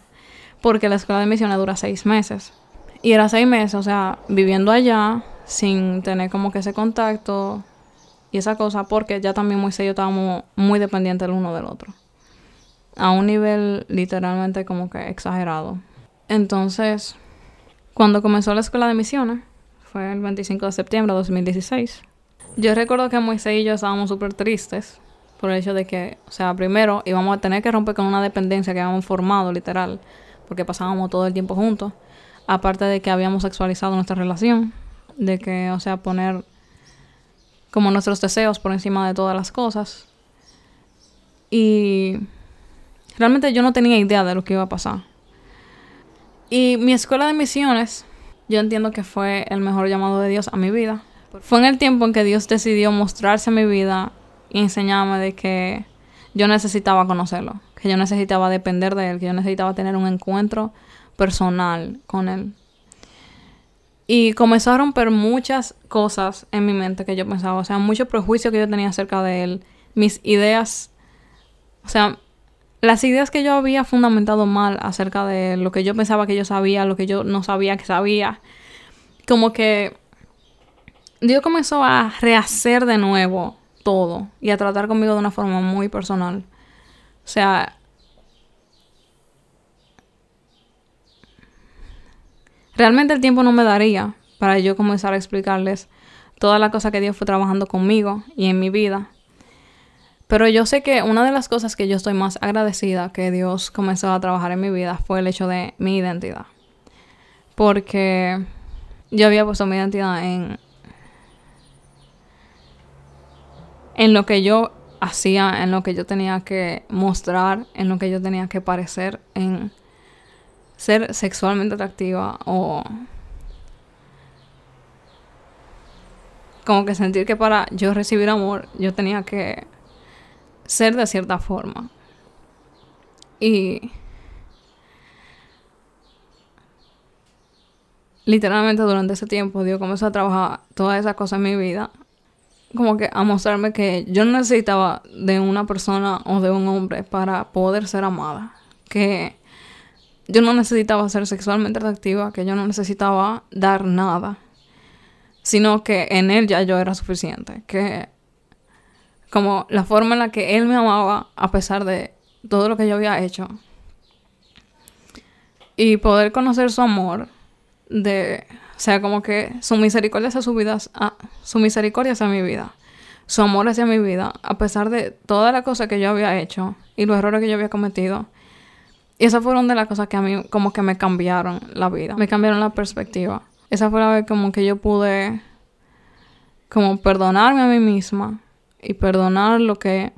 porque la escuela de misiones dura seis meses. Y era seis meses, o sea, viviendo allá, sin tener como que ese contacto y esa cosa, porque ya también Moisés y yo estábamos muy dependientes el uno del otro. A un nivel literalmente como que exagerado. Entonces, cuando comenzó la escuela de misiones, fue el 25 de septiembre de 2016, yo recuerdo que Moisés y yo estábamos súper tristes por el hecho de que, o sea, primero íbamos a tener que romper con una dependencia que habíamos formado, literal, porque pasábamos todo el tiempo juntos. Aparte de que habíamos sexualizado nuestra relación, de que, o sea, poner como nuestros deseos por encima de todas las cosas. Y realmente yo no tenía idea de lo que iba a pasar. Y mi escuela de misiones, yo entiendo que fue el mejor llamado de Dios a mi vida. Fue en el tiempo en que Dios decidió mostrarse a mi vida y enseñarme de que yo necesitaba conocerlo, que yo necesitaba depender de Él, que yo necesitaba tener un encuentro personal con él. Y comenzó a romper muchas cosas en mi mente que yo pensaba, o sea, mucho prejuicio que yo tenía acerca de él, mis ideas, o sea, las ideas que yo había fundamentado mal acerca de lo que yo pensaba que yo sabía, lo que yo no sabía que sabía, como que Dios comenzó a rehacer de nuevo todo y a tratar conmigo de una forma muy personal. O sea, Realmente el tiempo no me daría para yo comenzar a explicarles toda la cosa que Dios fue trabajando conmigo y en mi vida. Pero yo sé que una de las cosas que yo estoy más agradecida que Dios comenzó a trabajar en mi vida fue el hecho de mi identidad. Porque yo había puesto mi identidad en, en lo que yo hacía, en lo que yo tenía que mostrar, en lo que yo tenía que parecer, en ser sexualmente atractiva o como que sentir que para yo recibir amor yo tenía que ser de cierta forma. Y literalmente durante ese tiempo Dios comenzó a trabajar todas esas cosas en mi vida. Como que a mostrarme que yo no necesitaba de una persona o de un hombre para poder ser amada. Que yo no necesitaba ser sexualmente atractiva, que yo no necesitaba dar nada, sino que en él ya yo era suficiente, que como la forma en la que él me amaba a pesar de todo lo que yo había hecho y poder conocer su amor de o sea como que su misericordia hacia su vida ah, su misericordia hacia mi vida su amor hacia mi vida a pesar de toda la cosa que yo había hecho y los errores que yo había cometido y esas fueron de las cosas que a mí como que me cambiaron la vida, me cambiaron la perspectiva. Esa fue la vez como que yo pude como perdonarme a mí misma y perdonar lo que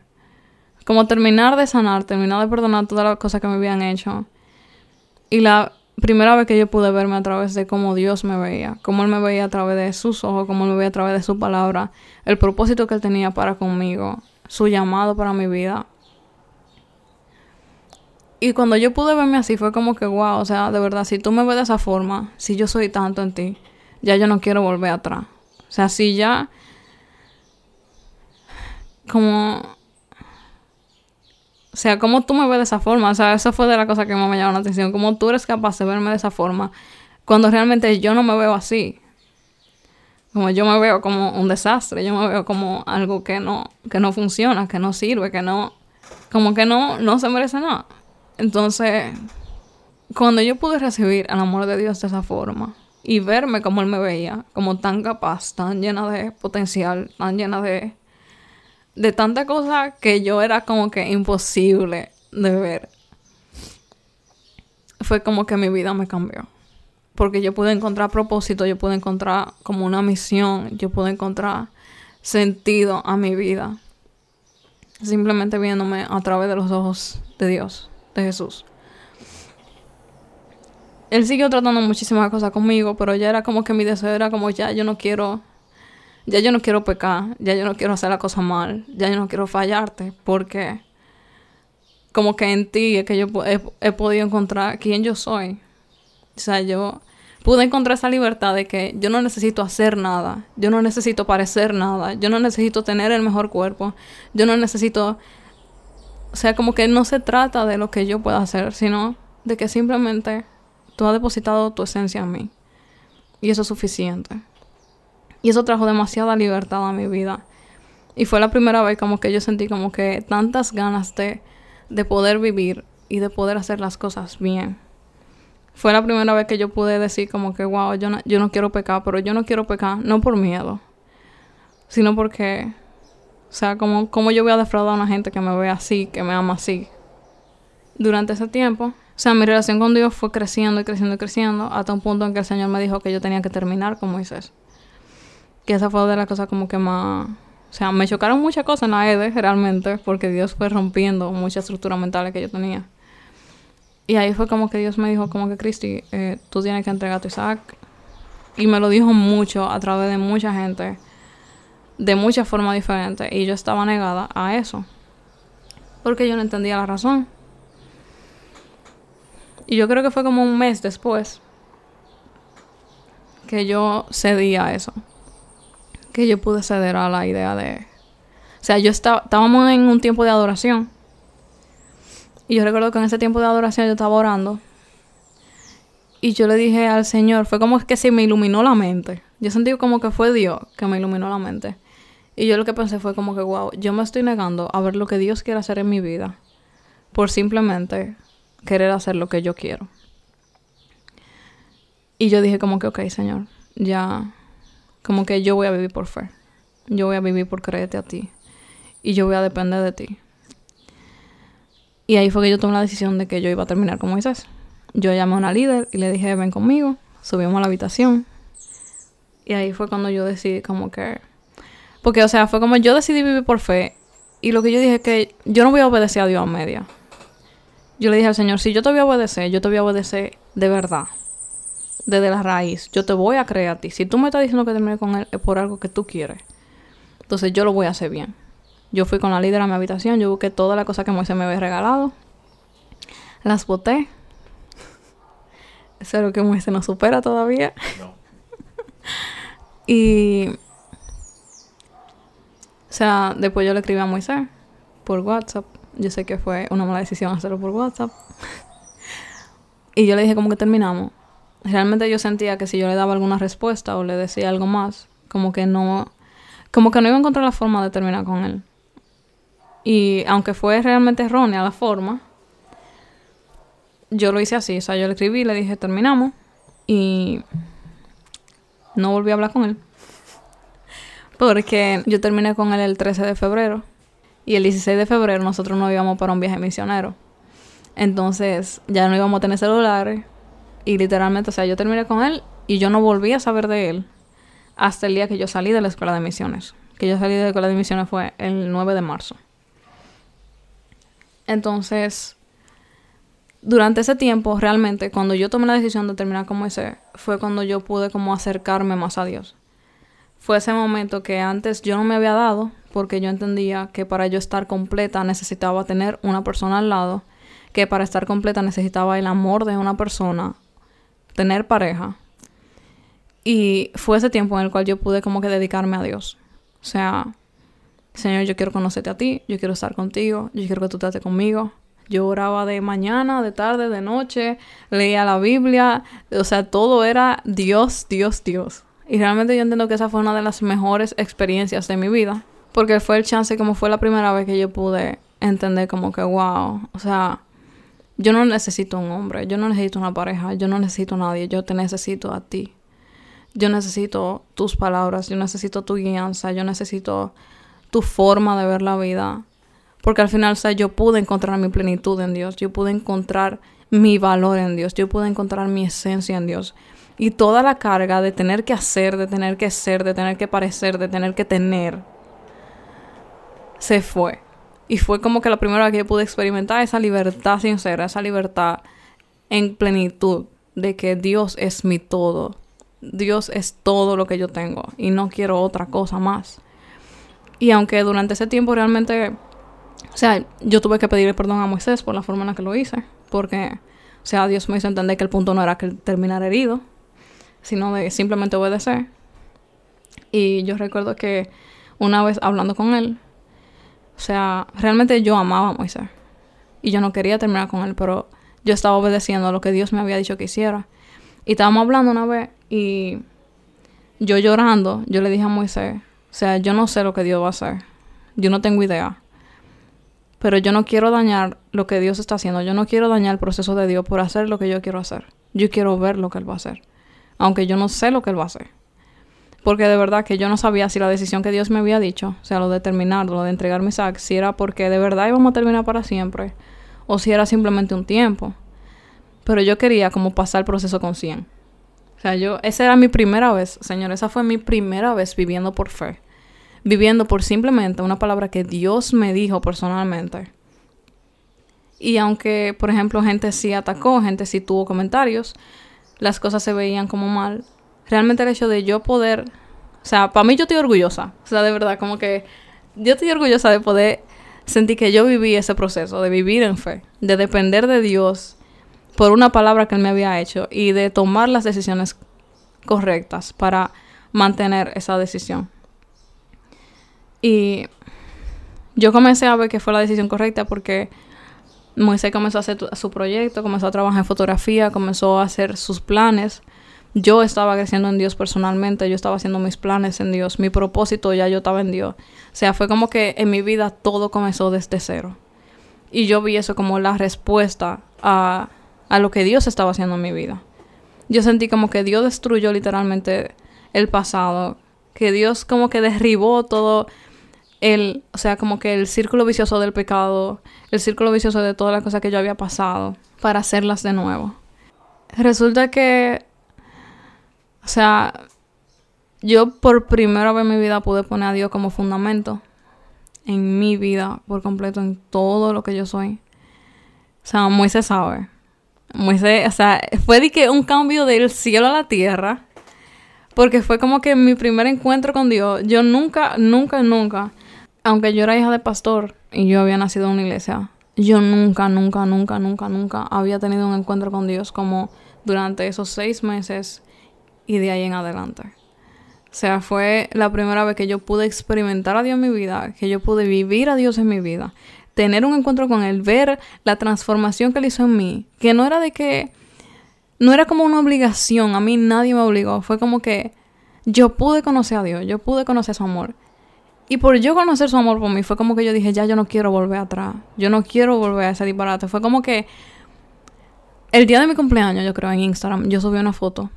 como terminar de sanar, terminar de perdonar todas las cosas que me habían hecho. Y la primera vez que yo pude verme a través de cómo Dios me veía, cómo Él me veía a través de sus ojos, cómo Él me veía a través de su palabra, el propósito que Él tenía para conmigo, su llamado para mi vida. Y cuando yo pude verme así fue como que, wow, o sea, de verdad, si tú me ves de esa forma, si yo soy tanto en ti, ya yo no quiero volver atrás. O sea, si ya, como o sea, ¿cómo tú me ves de esa forma? O sea, eso fue de la cosa que más me llamó la atención. ¿Cómo tú eres capaz de verme de esa forma cuando realmente yo no me veo así? Como yo me veo como un desastre, yo me veo como algo que no, que no funciona, que no sirve, que no, como que no, no se merece nada. Entonces, cuando yo pude recibir el amor de Dios de esa forma y verme como Él me veía, como tan capaz, tan llena de potencial, tan llena de de tanta cosa que yo era como que imposible de ver. Fue como que mi vida me cambió. Porque yo pude encontrar propósito, yo pude encontrar como una misión, yo pude encontrar sentido a mi vida. Simplemente viéndome a través de los ojos de Dios, de Jesús. Él siguió tratando muchísimas cosas conmigo, pero ya era como que mi deseo era como ya yo no quiero ya yo no quiero pecar, ya yo no quiero hacer la cosa mal, ya yo no quiero fallarte, porque como que en ti es que yo he, podido encontrar quién yo soy. O sea, yo pude encontrar esa libertad de que yo no necesito hacer nada, yo no necesito parecer nada, yo no necesito tener el mejor cuerpo, yo no necesito, o sea, como que no se trata de lo que yo pueda hacer, sino de que simplemente tú has depositado tu esencia en mí. Y eso es suficiente. Y eso trajo demasiada libertad a mi vida. Y fue la primera vez como que yo sentí como que tantas ganas de, de poder vivir y de poder hacer las cosas bien. Fue la primera vez que yo pude decir como que, wow, yo no, yo no quiero pecar, pero yo no quiero pecar no por miedo, sino porque, o sea, como, yo voy a defraudar a una gente que me ve así, que me ama así. Durante ese tiempo, o sea, mi relación con Dios fue creciendo y creciendo y creciendo hasta un punto en que el Señor me dijo que yo tenía que terminar con Moisés que esa fue de las cosas como que más... O sea, me chocaron muchas cosas en la EDE realmente, porque Dios fue rompiendo muchas estructuras mentales que yo tenía. Y ahí fue como que Dios me dijo, como que Cristi, eh, tú tienes que entregar a tu Isaac. Y me lo dijo mucho a través de mucha gente, de muchas formas diferentes. Y yo estaba negada a eso. Porque yo no entendía la razón. Y yo creo que fue como un mes después que yo cedí a eso que yo pude ceder a la idea de... O sea, yo estaba, estábamos en un tiempo de adoración. Y yo recuerdo que en ese tiempo de adoración yo estaba orando. Y yo le dije al Señor, fue como que se me iluminó la mente. Yo sentí como que fue Dios que me iluminó la mente. Y yo lo que pensé fue como que, wow, yo me estoy negando a ver lo que Dios quiere hacer en mi vida. Por simplemente querer hacer lo que yo quiero. Y yo dije como que, ok, Señor, ya como que yo voy a vivir por fe. Yo voy a vivir por creerte a ti. Y yo voy a depender de ti. Y ahí fue que yo tomé la decisión de que yo iba a terminar con Moisés. Yo llamé a una líder y le dije, ven conmigo. Subimos a la habitación. Y ahí fue cuando yo decidí como que... Porque, o sea, fue como yo decidí vivir por fe. Y lo que yo dije es que yo no voy a obedecer a Dios a media. Yo le dije al Señor, si yo te voy a obedecer, yo te voy a obedecer de verdad desde la raíz. Yo te voy a creer a ti. Si tú me estás diciendo que termine con él es por algo que tú quieres. Entonces yo lo voy a hacer bien. Yo fui con la líder a mi habitación, yo busqué todas las cosas que Moisés me había regalado. Las boté. <laughs> Eso es lo que Moisés no supera todavía. No. <laughs> y... O sea, después yo le escribí a Moisés por WhatsApp. Yo sé que fue una mala decisión hacerlo por WhatsApp. <laughs> y yo le dije como que terminamos realmente yo sentía que si yo le daba alguna respuesta o le decía algo más, como que no, como que no iba a encontrar la forma de terminar con él. Y aunque fue realmente errónea la forma, yo lo hice así, o sea, yo le escribí, le dije terminamos y no volví a hablar con él. <laughs> Porque yo terminé con él el 13 de febrero y el 16 de febrero nosotros nos íbamos para un viaje misionero. Entonces ya no íbamos a tener celulares, y literalmente, o sea, yo terminé con él y yo no volví a saber de él hasta el día que yo salí de la escuela de misiones. Que yo salí de la escuela de misiones fue el 9 de marzo. Entonces, durante ese tiempo, realmente, cuando yo tomé la decisión de terminar con ese, fue cuando yo pude como acercarme más a Dios. Fue ese momento que antes yo no me había dado, porque yo entendía que para yo estar completa necesitaba tener una persona al lado, que para estar completa necesitaba el amor de una persona, tener pareja. Y fue ese tiempo en el cual yo pude como que dedicarme a Dios. O sea, Señor, yo quiero conocerte a ti, yo quiero estar contigo, yo quiero que tú estés conmigo. Yo oraba de mañana, de tarde, de noche, leía la Biblia, o sea, todo era Dios, Dios, Dios. Y realmente yo entiendo que esa fue una de las mejores experiencias de mi vida, porque fue el chance como fue la primera vez que yo pude entender como que, wow, o sea, yo no necesito un hombre, yo no necesito una pareja, yo no necesito a nadie, yo te necesito a ti. Yo necesito tus palabras, yo necesito tu guianza, yo necesito tu forma de ver la vida. Porque al final, o sea, yo pude encontrar mi plenitud en Dios, yo pude encontrar mi valor en Dios, yo pude encontrar mi esencia en Dios. Y toda la carga de tener que hacer, de tener que ser, de tener que parecer, de tener que tener, se fue. Y fue como que la primera vez que yo pude experimentar esa libertad sincera, esa libertad en plenitud de que Dios es mi todo. Dios es todo lo que yo tengo y no quiero otra cosa más. Y aunque durante ese tiempo realmente o sea, yo tuve que pedirle perdón a Moisés por la forma en la que lo hice, porque, o sea, Dios me hizo entender que el punto no era que terminar herido, sino de simplemente obedecer. Y yo recuerdo que una vez hablando con él, o sea, realmente yo amaba a Moisés y yo no quería terminar con él, pero yo estaba obedeciendo a lo que Dios me había dicho que hiciera. Y estábamos hablando una vez y yo llorando, yo le dije a Moisés, o sea, yo no sé lo que Dios va a hacer, yo no tengo idea pero yo no quiero dañar lo que Dios está haciendo. Yo no quiero dañar el proceso de Dios por hacer lo que yo quiero hacer. Yo quiero ver lo que Él va a hacer. Aunque yo no sé lo que Él va a hacer. Porque de verdad que yo no sabía si la decisión que Dios me había dicho, o sea, lo de terminar, lo de entregar mi sac, si era porque de verdad íbamos a terminar para siempre o si era simplemente un tiempo. Pero yo quería como pasar el proceso con 100. O sea, yo, esa era mi primera vez, Señor, esa fue mi primera vez viviendo por fe viviendo por simplemente una palabra que Dios me dijo personalmente. Y aunque, por ejemplo, gente sí atacó, gente sí tuvo comentarios, las cosas se veían como mal. Realmente el hecho de yo poder, o sea, para mí yo estoy orgullosa, o sea, de verdad, como que yo estoy orgullosa de poder sentir que yo viví ese proceso, de vivir en fe, de depender de Dios por una palabra que Él me había hecho y de tomar las decisiones correctas para mantener esa decisión. Y yo comencé a ver que fue la decisión correcta porque Moisés comenzó a hacer su proyecto, comenzó a trabajar en fotografía, comenzó a hacer sus planes. Yo estaba creciendo en Dios personalmente, yo estaba haciendo mis planes en Dios, mi propósito ya yo estaba en Dios. O sea, fue como que en mi vida todo comenzó desde cero. Y yo vi eso como la respuesta a, a lo que Dios estaba haciendo en mi vida. Yo sentí como que Dios destruyó literalmente el pasado, que Dios como que derribó todo el, o sea, como que el círculo vicioso del pecado, el círculo vicioso de todas las cosas que yo había pasado para hacerlas de nuevo. Resulta que, o sea, yo por primera vez en mi vida pude poner a Dios como fundamento en mi vida por completo, en todo lo que yo soy. O sea, Moisés sabe. Moisés, o sea, fue de que un cambio del cielo a la tierra. Porque fue como que mi primer encuentro con Dios. Yo nunca, nunca, nunca aunque yo era hija de pastor y yo había nacido en una iglesia, yo nunca, nunca, nunca, nunca, nunca había tenido un encuentro con Dios como durante esos seis meses y de ahí en adelante. O sea, fue la primera vez que yo pude experimentar a Dios en mi vida, que yo pude vivir a Dios en mi vida, tener un encuentro con Él, ver la transformación que Él hizo en mí, que no era de que, no era como una obligación, a mí nadie me obligó, fue como que yo pude conocer a Dios, yo pude conocer su amor. Y por yo conocer su amor por mí, fue como que yo dije, ya yo no quiero volver atrás. Yo no quiero volver a ese disparate. Fue como que el día de mi cumpleaños, yo creo, en Instagram, yo subí una foto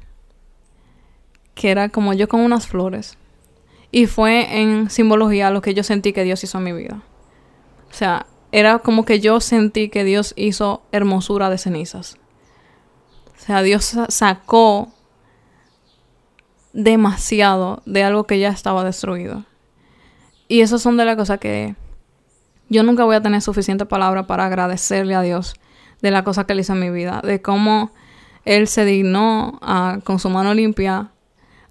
que era como yo con unas flores. Y fue en simbología lo que yo sentí que Dios hizo en mi vida. O sea, era como que yo sentí que Dios hizo hermosura de cenizas. O sea, Dios sacó demasiado de algo que ya estaba destruido. Y esas son de las cosas que yo nunca voy a tener suficiente palabra para agradecerle a Dios de la cosa que él hizo en mi vida, de cómo él se dignó a, con su mano limpia,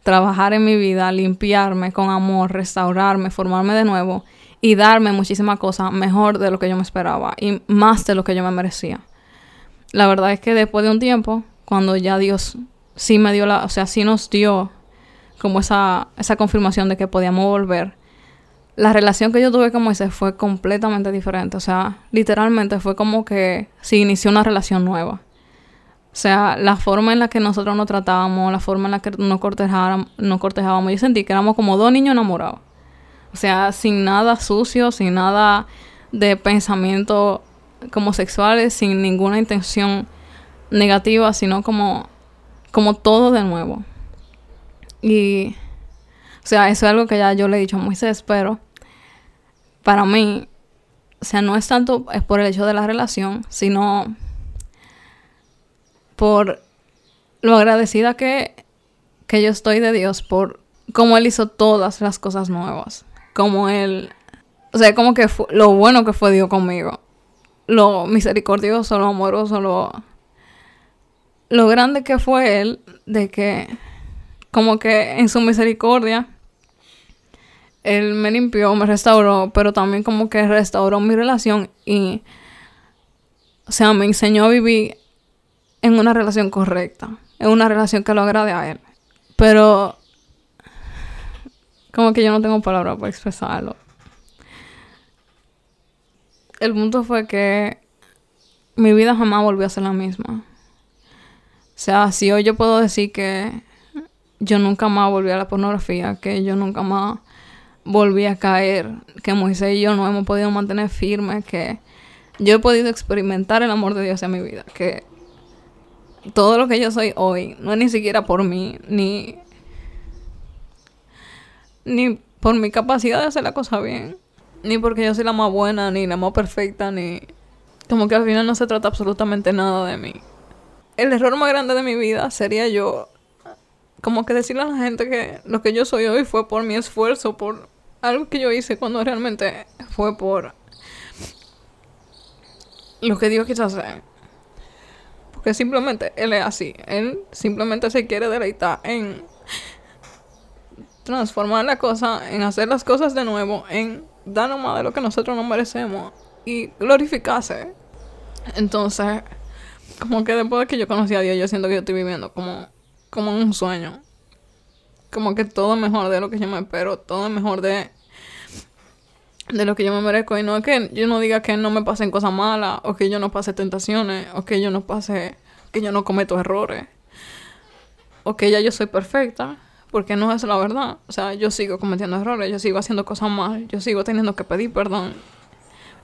trabajar en mi vida, limpiarme con amor, restaurarme, formarme de nuevo y darme muchísimas cosas mejor de lo que yo me esperaba y más de lo que yo me merecía. La verdad es que después de un tiempo, cuando ya Dios sí me dio la, o sea, sí nos dio como esa, esa confirmación de que podíamos volver, la relación que yo tuve con Moisés fue completamente diferente. O sea, literalmente fue como que se inició una relación nueva. O sea, la forma en la que nosotros nos tratábamos, la forma en la que nos cortejábamos, yo sentí que éramos como dos niños enamorados. O sea, sin nada sucio, sin nada de pensamiento como sexuales, sin ninguna intención negativa, sino como, como todo de nuevo. Y, o sea, eso es algo que ya yo le he dicho a Moisés, pero para mí, o sea, no es tanto es por el hecho de la relación, sino por lo agradecida que, que yo estoy de Dios por cómo Él hizo todas las cosas nuevas. Como Él, o sea, como que lo bueno que fue Dios conmigo. Lo misericordioso, lo amoroso, lo, lo grande que fue Él de que, como que en su misericordia, él me limpió, me restauró, pero también como que restauró mi relación y, o sea, me enseñó a vivir en una relación correcta, en una relación que lo agrade a él. Pero, como que yo no tengo palabras para expresarlo. El punto fue que mi vida jamás volvió a ser la misma. O sea, si hoy yo puedo decir que yo nunca más volví a la pornografía, que yo nunca más volví a caer, que Moisés y yo no hemos podido mantener firmes, que yo he podido experimentar el amor de Dios en mi vida, que todo lo que yo soy hoy no es ni siquiera por mí, ni, ni por mi capacidad de hacer la cosa bien, ni porque yo soy la más buena, ni la más perfecta, ni como que al final no se trata absolutamente nada de mí. El error más grande de mi vida sería yo como que decirle a la gente que lo que yo soy hoy fue por mi esfuerzo, por algo que yo hice cuando realmente fue por lo que Dios quiso hacer. Porque simplemente Él es así. Él simplemente se quiere deleitar en transformar la cosa, en hacer las cosas de nuevo, en darnos más de lo que nosotros nos merecemos y glorificarse. Entonces, como que después de que yo conocí a Dios, yo siento que yo estoy viviendo como, como un sueño como que todo mejor de lo que yo me espero, todo mejor de, de lo que yo me merezco. Y no es que yo no diga que no me pasen cosas malas, o que yo no pase tentaciones, o que yo no pase, que yo no cometo errores, o que ya yo soy perfecta, porque no es la verdad. O sea, yo sigo cometiendo errores, yo sigo haciendo cosas mal, yo sigo teniendo que pedir perdón,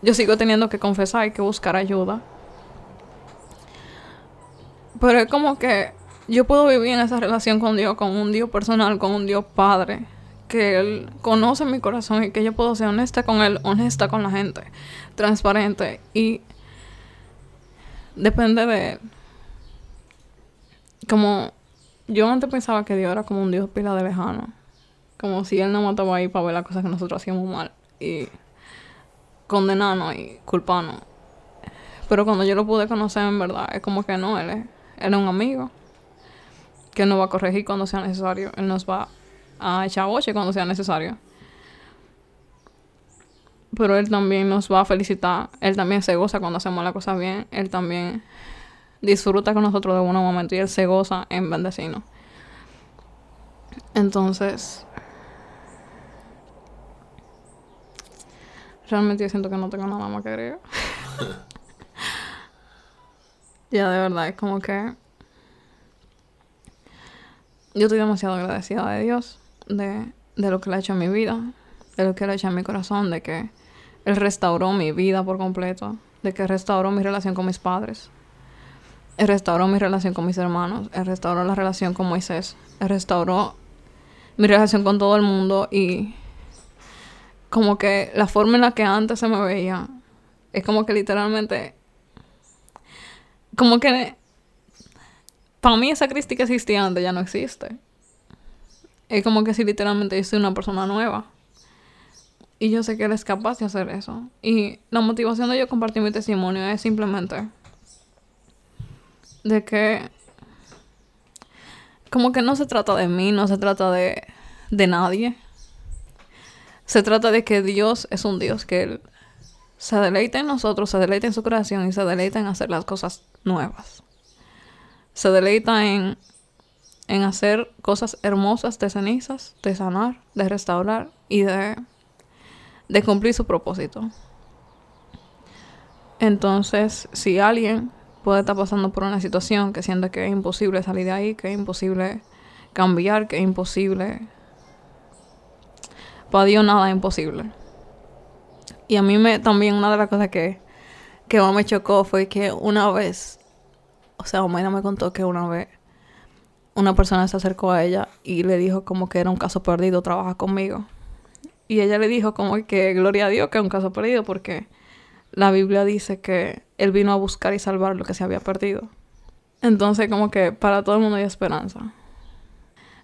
yo sigo teniendo que confesar y que buscar ayuda. Pero es como que yo puedo vivir en esa relación con Dios, con un Dios personal, con un Dios Padre, que Él conoce mi corazón y que yo puedo ser honesta con Él, honesta con la gente, transparente y depende de Él. Como yo antes pensaba que Dios era como un Dios pila de lejano, como si Él no mataba ahí para ver las cosas que nosotros hacíamos mal y condenarnos y culparnos. Pero cuando yo lo pude conocer en verdad, es como que no, Él, es, él es un amigo que nos va a corregir cuando sea necesario. Él nos va a echar boche cuando sea necesario. Pero Él también nos va a felicitar. Él también se goza cuando hacemos las cosas bien. Él también disfruta con nosotros de buenos momentos y Él se goza en bendecirnos. Entonces, realmente yo siento que no tengo nada más que agregar. <laughs> ya de verdad, es como que yo estoy demasiado agradecida de Dios, de, de lo que Él ha hecho en mi vida, de lo que Él ha hecho en mi corazón, de que Él restauró mi vida por completo, de que restauró mi relación con mis padres, Él restauró mi relación con mis hermanos, Él restauró la relación con Moisés, Él restauró mi relación con todo el mundo y como que la forma en la que antes se me veía es como que literalmente como que para mí esa Cristi que existía antes ya no existe. Es como que si literalmente yo soy una persona nueva. Y yo sé que él es capaz de hacer eso. Y la motivación de yo compartir mi testimonio es simplemente de que como que no se trata de mí, no se trata de, de nadie. Se trata de que Dios es un Dios que Él se deleita en nosotros, se deleita en su creación y se deleita en hacer las cosas nuevas. Se deleita en, en hacer cosas hermosas de cenizas, de sanar, de restaurar y de, de cumplir su propósito. Entonces, si alguien puede estar pasando por una situación que siente que es imposible salir de ahí, que es imposible cambiar, que es imposible. Para Dios nada es imposible. Y a mí me también una de las cosas que, que más me chocó fue que una vez, o sea, Omaida me contó que una vez una persona se acercó a ella y le dijo como que era un caso perdido, trabaja conmigo. Y ella le dijo como que gloria a Dios que es un caso perdido porque la Biblia dice que Él vino a buscar y salvar lo que se había perdido. Entonces, como que para todo el mundo hay esperanza.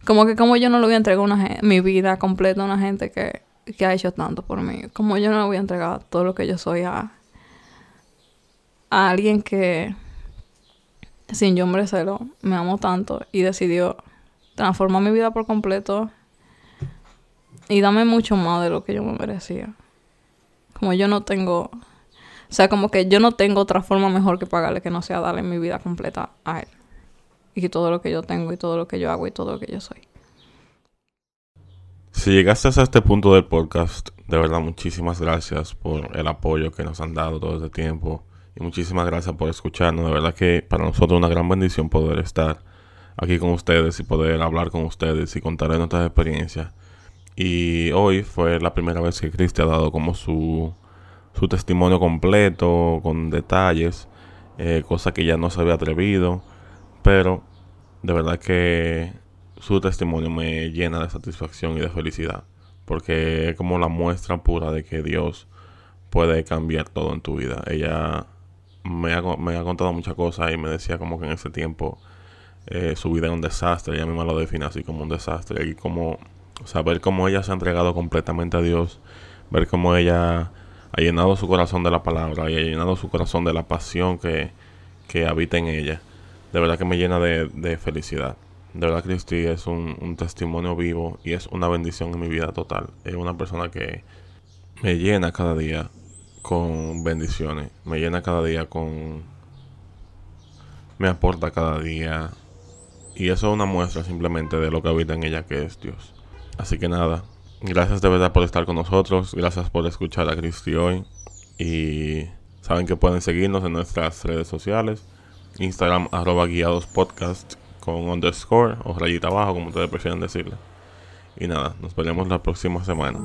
Como que como yo no le voy a entregar una, mi vida completa a una gente que, que ha hecho tanto por mí. Como yo no le voy a entregar todo lo que yo soy a, a alguien que, sin yo merecerlo, me amó tanto y decidió transformar mi vida por completo y dame mucho más de lo que yo me merecía. Como yo no tengo o sea, como que yo no tengo otra forma mejor que pagarle que no sea darle mi vida completa a él. Y todo lo que yo tengo y todo lo que yo hago y todo lo que yo soy. Si llegaste hasta este punto del podcast, de verdad muchísimas gracias por el apoyo que nos han dado todo este tiempo. Muchísimas gracias por escucharnos. De verdad que para nosotros es una gran bendición poder estar aquí con ustedes y poder hablar con ustedes y contarles nuestras experiencias. Y hoy fue la primera vez que Cristi ha dado como su su testimonio completo, con detalles, eh, cosas que ya no se había atrevido, pero de verdad que su testimonio me llena de satisfacción y de felicidad, porque es como la muestra pura de que Dios puede cambiar todo en tu vida. Ella me ha, me ha contado muchas cosas y me decía como que en ese tiempo eh, su vida era un desastre, ella misma lo define así como un desastre, y como saber cómo ella se ha entregado completamente a Dios, ver cómo ella ha llenado su corazón de la palabra y ha llenado su corazón de la pasión que, habita en ella. De verdad que me llena de, felicidad. De verdad, Cristi es un, testimonio vivo y es una bendición en mi vida total. Es una persona que me llena cada día con bendiciones. Me llena cada día con... Me aporta cada día. Y eso es una muestra simplemente de lo que habita en ella, que es Dios. Así que nada, Gracias de verdad por estar con nosotros. Gracias por escuchar a Cristi hoy. Y saben que pueden seguirnos en nuestras redes sociales. Instagram arroba guiados podcast con underscore o rayita abajo como ustedes prefieren decirle. Y nada, nos veremos la próxima semana.